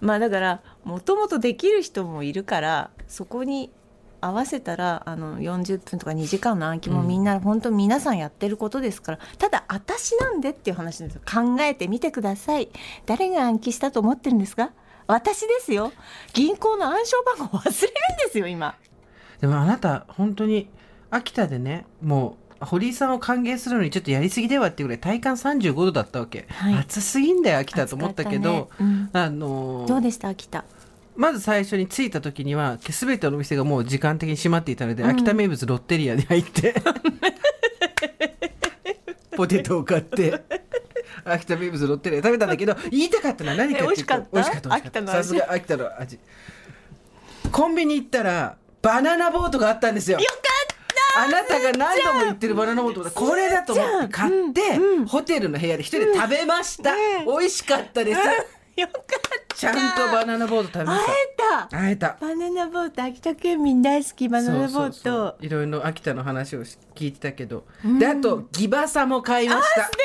まあだからもともとできる人もいるからそこに合わせたらあの40分とか2時間の暗記もみんな、本当皆さんやってることですからただ私なんでっていう話ですよ。考えてみてください。誰が暗記したと思ってるんですか？私ですよ。銀行の暗証番号忘れるんですよ今。でもあなた本当に秋田でねもう堀井さんを歓迎するのにちょっとやりすぎではっていうぐらい体感35度だったわけ、はい。暑すぎんだよ秋田と思ったけど暑かったね。あのーどうでした秋田？まず最初に着いた時には全てのお店がもう時間的に閉まっていたので、うん。秋田名物ロッテリアに入って [laughs] ポテトを買って秋田名物ロッテリア食べたんだけど言いたかったのは何かっていうとえ美味しかった？美味しかった美味しかった秋田の味？さすが秋田の味。コンビニ行ったらバナナボートがあったんですよ。よかあなたが何度も言ってるバナナボートだこれだと思って買って、ホテルの部屋で一人で食べました、美味しかったです、った [laughs] よかった。ちゃんとバナナボート食べまし会えた。た会えた。バナナボート秋田県民大好き。バナナボート。いろいろ秋田の話を聞いてたけど、であとギバサも買いました。素敵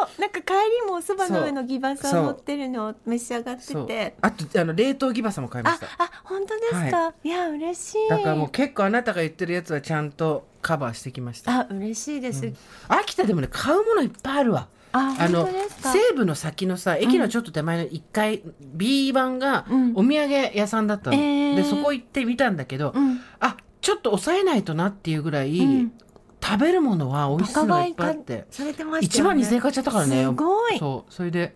そう。なんか帰りもおそばの上のギバサを持ってるのを召し上がってて。あとあの冷凍ギバサも買いまあした。あ本当ですか、い、や嬉しい。だからもう結構あなたが言ってるやつはちゃんとカバーしてきました。あ嬉しいです、秋田でもね買うものいっぱいあるわああの本当ですか？西部の先のさ駅のちょっと手前の1階、B 版がうん。お土産屋さんだったの、えー。でそこ行ってみたんだけど、うん。あちょっと抑えないとなっていうぐらい、うん。食べるものは美味しそうないっぱいあって。されてました1万2000円買っちゃったからね。すごい。そう。それで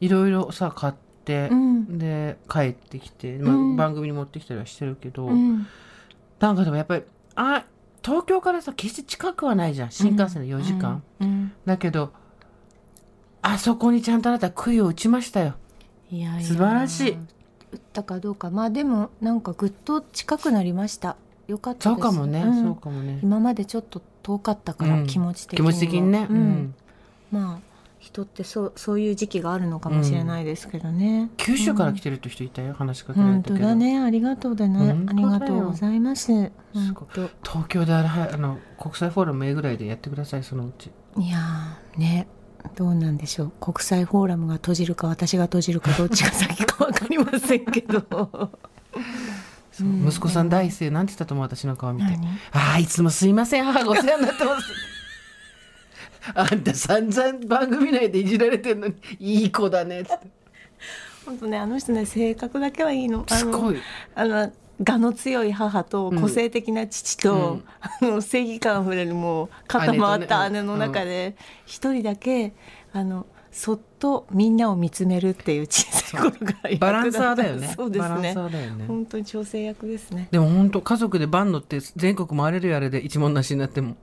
いろいろさ買って、うん。で帰ってきて、まあうん。番組に持ってきたりはしてるけど、うん。なんかでもやっぱりあ東京からさ決して近くはないじゃん。新幹線で4時間、うん。だけどあそこにちゃんとあなた杭を打ちましたよ。いやいや。素晴らしい。打ったかどうか。まあでもなんかぐっと近くなりました。よかったそです。うかもね、ん。そうかもね。今までちょっと遠かったから、うん。気持ち的気にも持ち的にね、ううん。んまあ人ってそうそういう時期があるのかもしれないですけどね、九州から来てるって人いたよ、話しかけられ本たけど、当だね。ありがとうだね。ありがとうございます。東京であれはあの国際フォーラム A ぐらいでやってくださいそのうち。いやーねどうなんでしょう？国際フォーラムが閉じるか私が閉じるかどっちが先か分かりませんけど。息子さん第一声なんて言ったと思う私の顔見て。何？ああいつもすいません。母がお世話になってます。[laughs] あんた散々番組内でいじられてんのにいい子だねっつって。本当ねあの人ね性格だけはいいのすごい。あの我の強い母と個性的な父と、あの正義感あふれるもう肩回った姉の中で一人だけあのそっとみんなを見つめるっていう小さい頃かバランサーだよね。[laughs] そうですね。ね。本当に調整役ですね。でも本当家族でバン乗って全国回れるやれで一文なしになっても、ね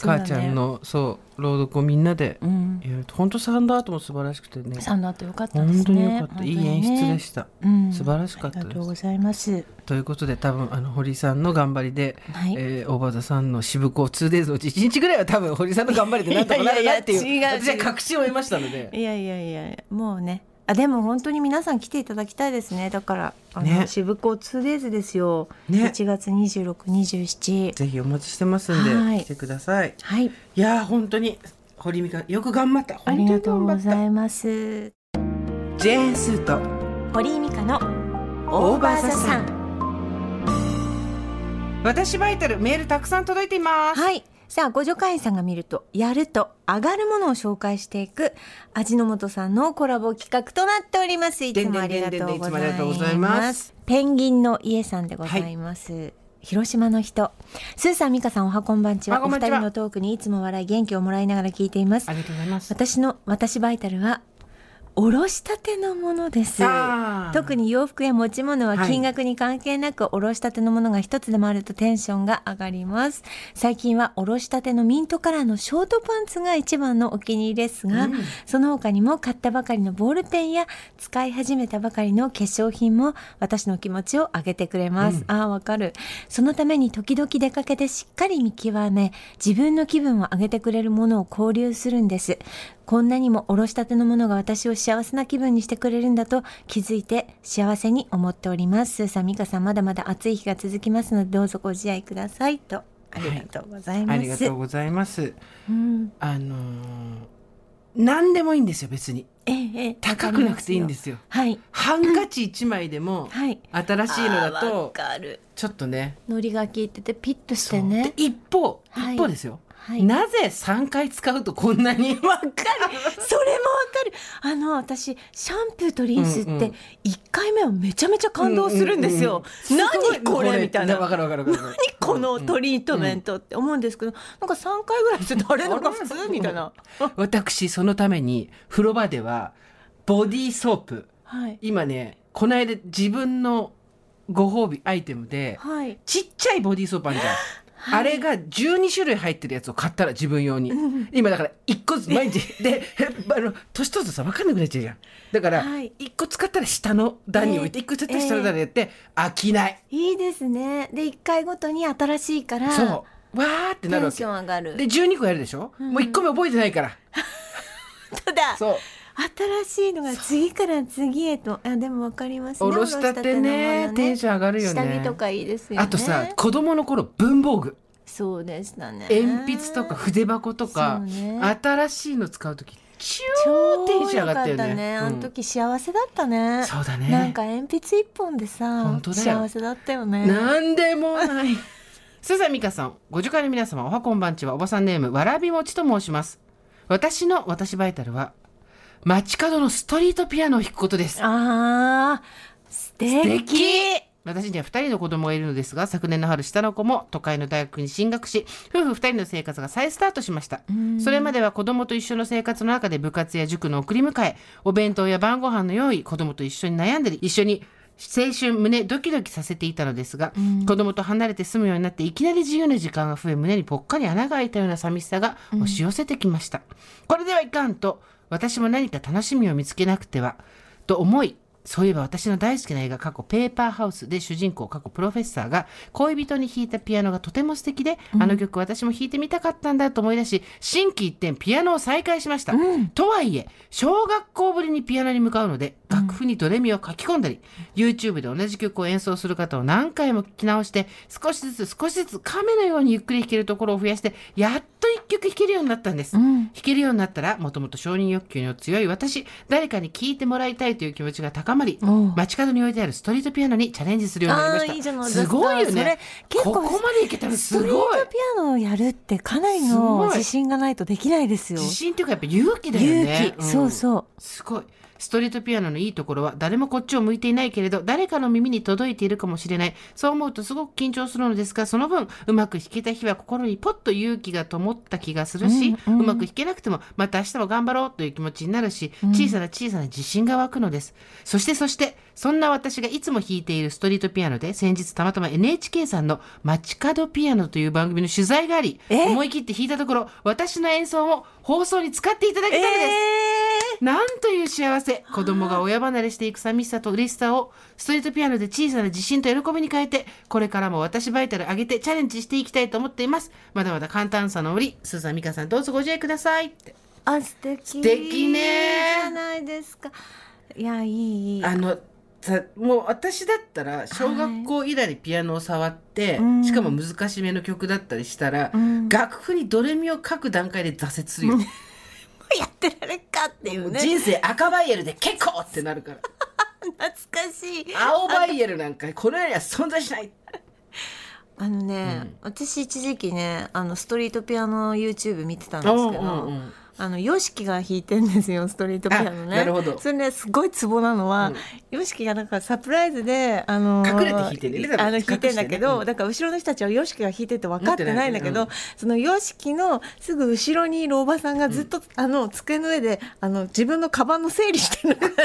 母ちゃん。のそう朗読をみんなでうん、やると本当サウンドアートも素晴らしくてね。サンドアート良かったですね。本当に良かった、いい演出でしした、た。うん、素晴らしかったありがとうございます。ということで多分あの堀さんの頑張りで、はい。えー、大場田さんの渋子 2days のうち1日ぐらいは多分堀さんの頑張りでなんとかなるなっていう。私は確信を得ましたので。いやいやいやもうね。あでも本当に皆さん来ていただきたいですね。だからあの、ね。渋子 2days ですよ、ね。1月2627ぜひお待ちしてますんで、はい。来てください。はい。いやー本当に堀美香よく頑張った。ありがとうございます。ジェーンスーと堀井美香のオーバーザさん。私バイタルメールたくさん届いています。はいさあご助会員さんが見るとやると上がるものを紹介していく味の素さんのコラボ企画となっております。いつもありがとうございまます。すペンギンの家さんでございます、広島の人。スーさん美香さんおはこんばんちは。お二人のトークにいつも笑い元気をもらいながら聞いています。ありがとうございます。私の私バイタルはおろしたてのものです。特に洋服や持ち物ははい金額に関係なく、おろしたてのものが一つでもあるとテンションが上がります。最近はおろしたてのミントカラーのショートパンツが一番のお気に入りですが、その他にも買ったばかりのボールペンや使い始めたばかりの化粧品も私の気持ちを上げてくれます、ああわかる。そのために時々出かけてしっかり見極め自分の気分を上げてくれるものを交流するんですこんなにもおろしたてのものが私を幸せな気分にしてくれるんだと気づいて幸せに思っております。スーさん、ミカさん、まだまだ暑い日が続きますので、どうぞご自愛くださいと。ありがとうございます。ありがとうございますうん、あのー何でもいいんですよ別にええええ高くなくていいんですよはい。ハンカチ1枚でもはい。新しいのだとかる。ちょっとねノリが効いてて、ピッとしてでね。一方はい一方ですよ、はい。なぜ3回使うとこんなに？わかる。それもわかる。あの、私、シャンプーとリンスって、1回目はめちゃめちゃ感動するんですよ。うんうんうん何これ？みたいな。わかるわかるわかる何このトリートメントって思うんですけど、なんか3回ぐらいしてあれなんか普通みたいな。私そのために風呂場ではボディーソープはい。今ねこの間自分のご褒美アイテムではい。ちっちゃいボディーソープあるじゃんあれが12種類入ってるやつを買ったら自分用に。今だから1個ずつ毎日。[laughs] で、あの、年取るとさ、分かんなくなっちゃうじゃん。だから、はい1個使ったら下の段に置いて、ええ1個使ったら下の段にやって、飽きない。いいですねで1回ごとに新しいからそう。わーってなるわけテンショ。ン上がるで、12個やるでしょ、もう1個目覚えてないから。[laughs] ただそう。新しいのが次から次へとあでもわかります。ねおろしたてね、テンション上がるよね。下着とかいいですよね。あとさ、子供の頃、文房具。そうでしたね。鉛筆とか筆箱とか、ね。新しいの使う時超超テンション上がったよ良かね。あの時幸せだったね、そうだね。なんか鉛筆一本でさ本当幸せだったよね。なんでもない。須佐美香さんご助会の皆様おはこんばんちは。おばさんネームわらびもちと申します。私の私バイタルは街角のストリートピアノを弾くことです。あー素敵。私には2人の子供がいるのですが昨年の春下の子も都会の大学に進学し夫婦2人の生活が再スタートしました。それまでは子供と一緒の生活の中で部活や塾の送り迎えお弁当や晩ご飯の用意子供と一緒に悩んだり一緒に青春胸ドキドキさせていたのですが、子供と離れて住むようになっていきなり自由な時間が増え胸にぽっかり穴が開いたような寂しさが押し寄せてきました、これではいかんと私も何か楽しみを見つけなくてはと思いそういえば私の大好きな映画過去ペーパーハウスで主人公過去プロフェッサーが恋人に弾いたピアノがとても素敵で、あの曲私も弾いてみたかったんだと思い出し心機一転ピアノを再開しました、とはいえ小学校ぶりにピアノに向かうので楽譜にドレミを書き込んだり、YouTube で同じ曲を演奏する方を何回も聞き直して少しずつ少しずつ亀のようにゆっくり弾けるところを増やしてやっと一曲弾けるようになったんです、弾けるようになったらもともと承認欲求の強い私誰かに聴いてもらいたいという気持ちが高まり街角に置いてあるストリートピアノにチャレンジするようになりました。いいすか。すごいよね。結構ここまでいけたらすストリーごいトピアノをやるってかなりの自信がないとできないですよ。自信っていうかやっぱ勇気だよね。勇気、そうそう。すごい。ストリートピアノのいいところは誰もこっちを向いていないけれど誰かの耳に届いているかもしれない。そう思うとすごく緊張するのですがその分うまく弾けた日は心にポッと勇気が灯った気がするし、うまく弾けなくてもまた明日も頑張ろうという気持ちになるし、小さな小さな自信が湧くのです。そしてそしてそんな私がいつも弾いているストリートピアノで先日たまたま NHK さんの「街角ピアノ」という番組の取材がありえ？思い切って弾いたところ私の演奏を放送に使っていただけたのです、なんという幸せ。子供が親離れしていく寂しさと嬉しさをストリートピアノで小さな自信と喜びに変えてこれからも私バイタル上げてチャレンジしていきたいと思っています。まだまだ簡単さの折スーザン美香さんどうぞご自愛くださいって。あ素敵。素敵ね。じゃないですか。いやいいいい。あのさもう私だったら小学校以来にピアノを触って、うん。しかも難しめの曲だったりしたら、ん。楽譜にドレミを書く段階で挫折するよ、[laughs] やってられっかっていうね。人生赤バイエルで結構ってなるから。[laughs] 懐かしい。青バイエルなんかこの世には存在しない。[laughs] あのね、私一時期ねあのストリートピアノ YouTube 見てたんですけど、うんうんうんあの YOSHIKI が弾いてんですよストリートピアノね。あなるほど。それねすごいツボなのは、YOSHIKI がなんかサプライズであの隠れて弾いてんねあの弾いてんだけど、ね。うん。だから後ろの人たちは YOSHIKI が弾いてて分かってないんだけど、持ってその YOSHIKI のすぐ後ろにいるおばさんがずっと、あの机の上であの自分のカバンの整理してるのがす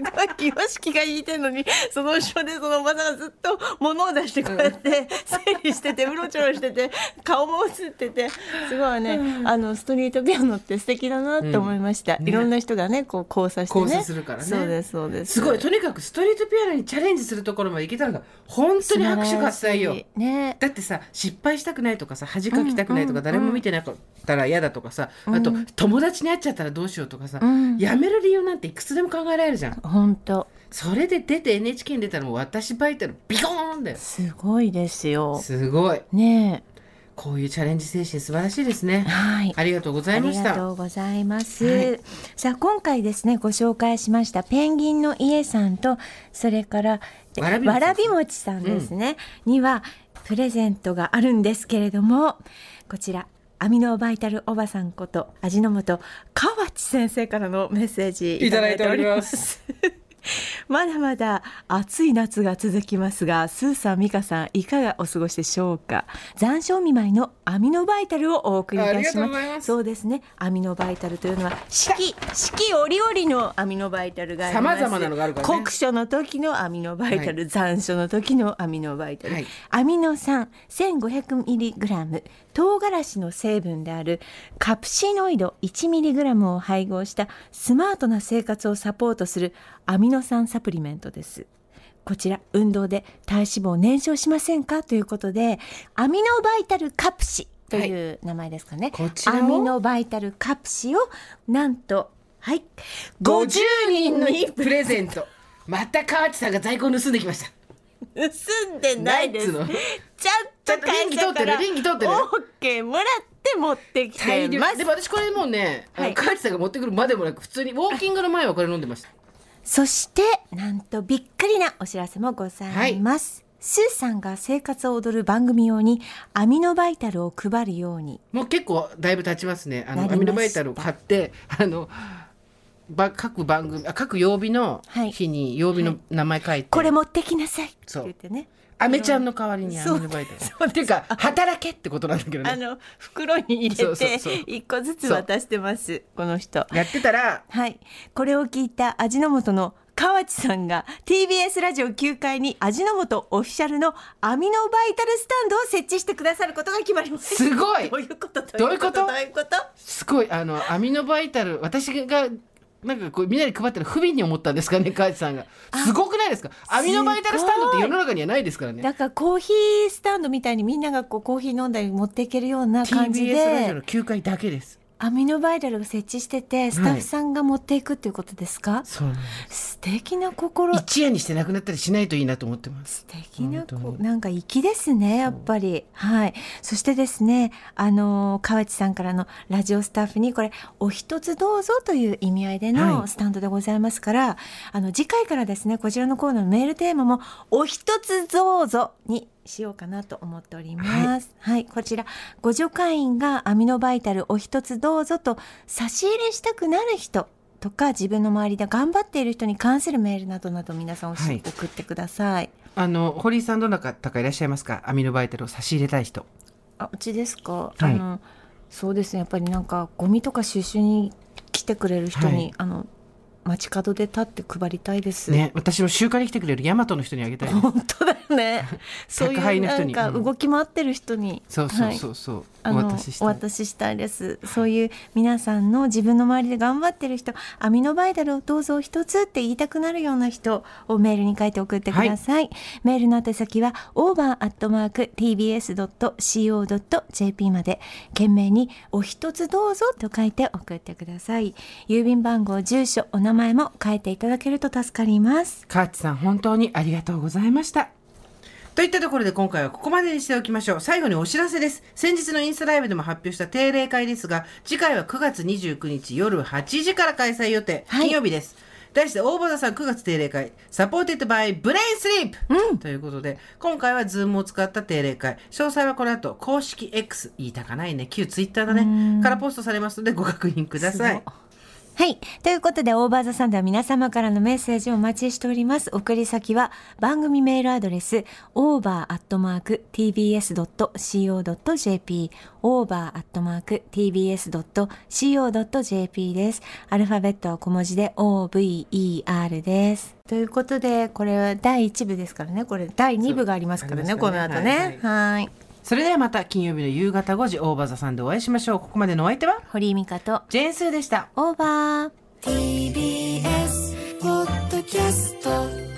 ごい YOSHIKI が弾いてるのにその後ろでそのおばさんがずっと物を出してこうやって整理しててうろちょろしてて顔も映っててすごいね、あのストリートピアノって素敵だなって思いました、うんね。いろんな人がねこう交差してね。交差するからね。そうですそうです。すごいとにかくストリートピアノにチャレンジするところまでいけたのが本当に拍手喝采よ。ね。だってさ失敗したくないとかさ恥かきたくないとか、うん誰も見てなかったら嫌だとかさ、あと友達に会っちゃったらどうしようとかさ、ん。やめる理由なんていくつでも考えられるじゃん。本当。それで出て NHK に出たらもう私バイタルビコーンだよ。すごいですよ。すごい。ねこういうチャレンジ精神素晴らしいですね。えはい。ありがとうございましありがたとうございます。はい。さあ今回ですねご紹介しましたペンギンの家さんとそれからわらび餅。わらび餅さんですね、にはプレゼントがあるんですけれどもこちらアミノバイタルおばさんこと味の素河内先生からのメッセージいただいております。[laughs] まだまだ暑い夏が続きますが、スーさん、ミカさん、いかがお過ごしでしょうか？残暑見舞いのアミノバイタルをお送りいたします。ますそうですね。アミノバイタルというのは四季四季折々のアミノバイタルがあります。様々なのがあるからね酷暑の時のアミノバイタル、残暑の時のアミノバイタル。はいアミノ酸 1500mg 唐辛子の成分であるカプシノイド 1mg を配合したスマートな生活をサポートするアミノ酸サプリメントです。こちら運動で体脂肪を燃焼しませんか？ということでアミノバイタルカプシという名前ですかね、こちらを？アミノバイタルカプシをなんとはい50人のにプレゼント。また河内さんが在庫を盗んできました。盗んでないです。ちゃんと会社から倫理通ってる倫理通ってるオッケーもらって持ってきてます。でも私これもうね、河内さんが持ってくるまでもなく普通にウォーキングの前はこれ飲んでましたそしてなんとびっくりなお知らせもございます、スーさんが生活を踊る番組用にアミノバイタルを配るように。もう結構だいぶ経ちますね。あのアミノバイタルを買ってあのば各番組あ各曜日のはい。日に曜日の名前書いて、これ持ってきなさいって言ってね。アメちゃんの代わりにアミノバイタルそう。っていうか働けってことなんだけどね。あの袋に入れて一個ずつ渡してますこの人。やってたらはい。これを聞いた味の素の河内さんが TBS ラジオ9階に味の素オフィシャルのアミノバイタルスタンドを設置してくださることが決まりました。すごい。どういうこと？どういうこと？どういうこと？すごい。あのアミノバイタル私がなんかこうみんなに配ったら不憫に思ったんですかね河内さんが。すごくないですか？アミノバイタルスタンドって世の中にはないですからねだからコーヒースタンドみたいにみんながこうコーヒー飲んだり持っていけるような感じ TBS ラジオでの9階だけですアミノバイタルが設置しててスタッフさんが持っていくっていうことですか、そうなんです。素敵な心。一夜にしてなくなったりしないといいなと思ってます。素敵ななんか粋ですねやっぱり。はい。そしてですねあのー河内さんからのラジオスタッフにこれお一つどうぞという意味合いではい。のスタンドでございますから、あの次回からですねこちらのコーナーのメールテーマもお一つどうぞにしようかなと思っております。はい、こちら。ご助会員がアミノバイタルお一つどうぞと差し入れしたくなる人とか自分の周りで頑張っている人に関するメールなどなど皆さんはい。送ってください。あの堀井さんどなたかいらっしゃいますか？アミノバイタルを差し入れたい人。あうちですか、はい。あのそうですね。やっぱりなんかゴミとか収集に来てくれる人に、はい。あの街角で立って配りたいです。ね私も集会に来てくれる大和の人にあげたい本当だよね。[laughs] そういうなんか動き回ってる人に、そうそうはい。そうそう、あのお渡ししたいです。そういう皆さんの自分の周りで頑張ってる人、アミノバイタルをどうぞ一つって言いたくなるような人をメールに書いて送ってください。メールの宛先は over@tbs.co.jp まで懸命にお一つどうぞと書いて送ってください。郵便番号、住所、お名前も書いていただけると助かります。河内さん本当にありがとうございましたといったところで今回はここまでにしておきましょう。最後にお知らせです。先日のインスタライブでも発表した定例会ですが次回は9月29日夜8時から開催予定、はい。金曜日です。題して OVER THE SUN 9月定例会。 Supported by ブレインスリープ、ということで今回はズームを使った定例会。詳細はこの後公式 X 言いたかないね。旧ツイッターだね。からポストされますのでご確認くださいはい。ということで、 OVER THE SUN では皆様からのメッセージをお待ちしております。送り先は番組メールアドレス、over.tbs.co.jp、over.tbs.co.jp です。アルファベットは小文字で over です。ということで、これは第1部ですからね。これ第2部がありますからね、そうこの後ね。はい。それではまた金曜日の夕方5時オーバーザさんでお会いしましょう。ここまでのお相手は？堀井美香とジェーンスーでした。オーバー。TBS ポッドキャスト。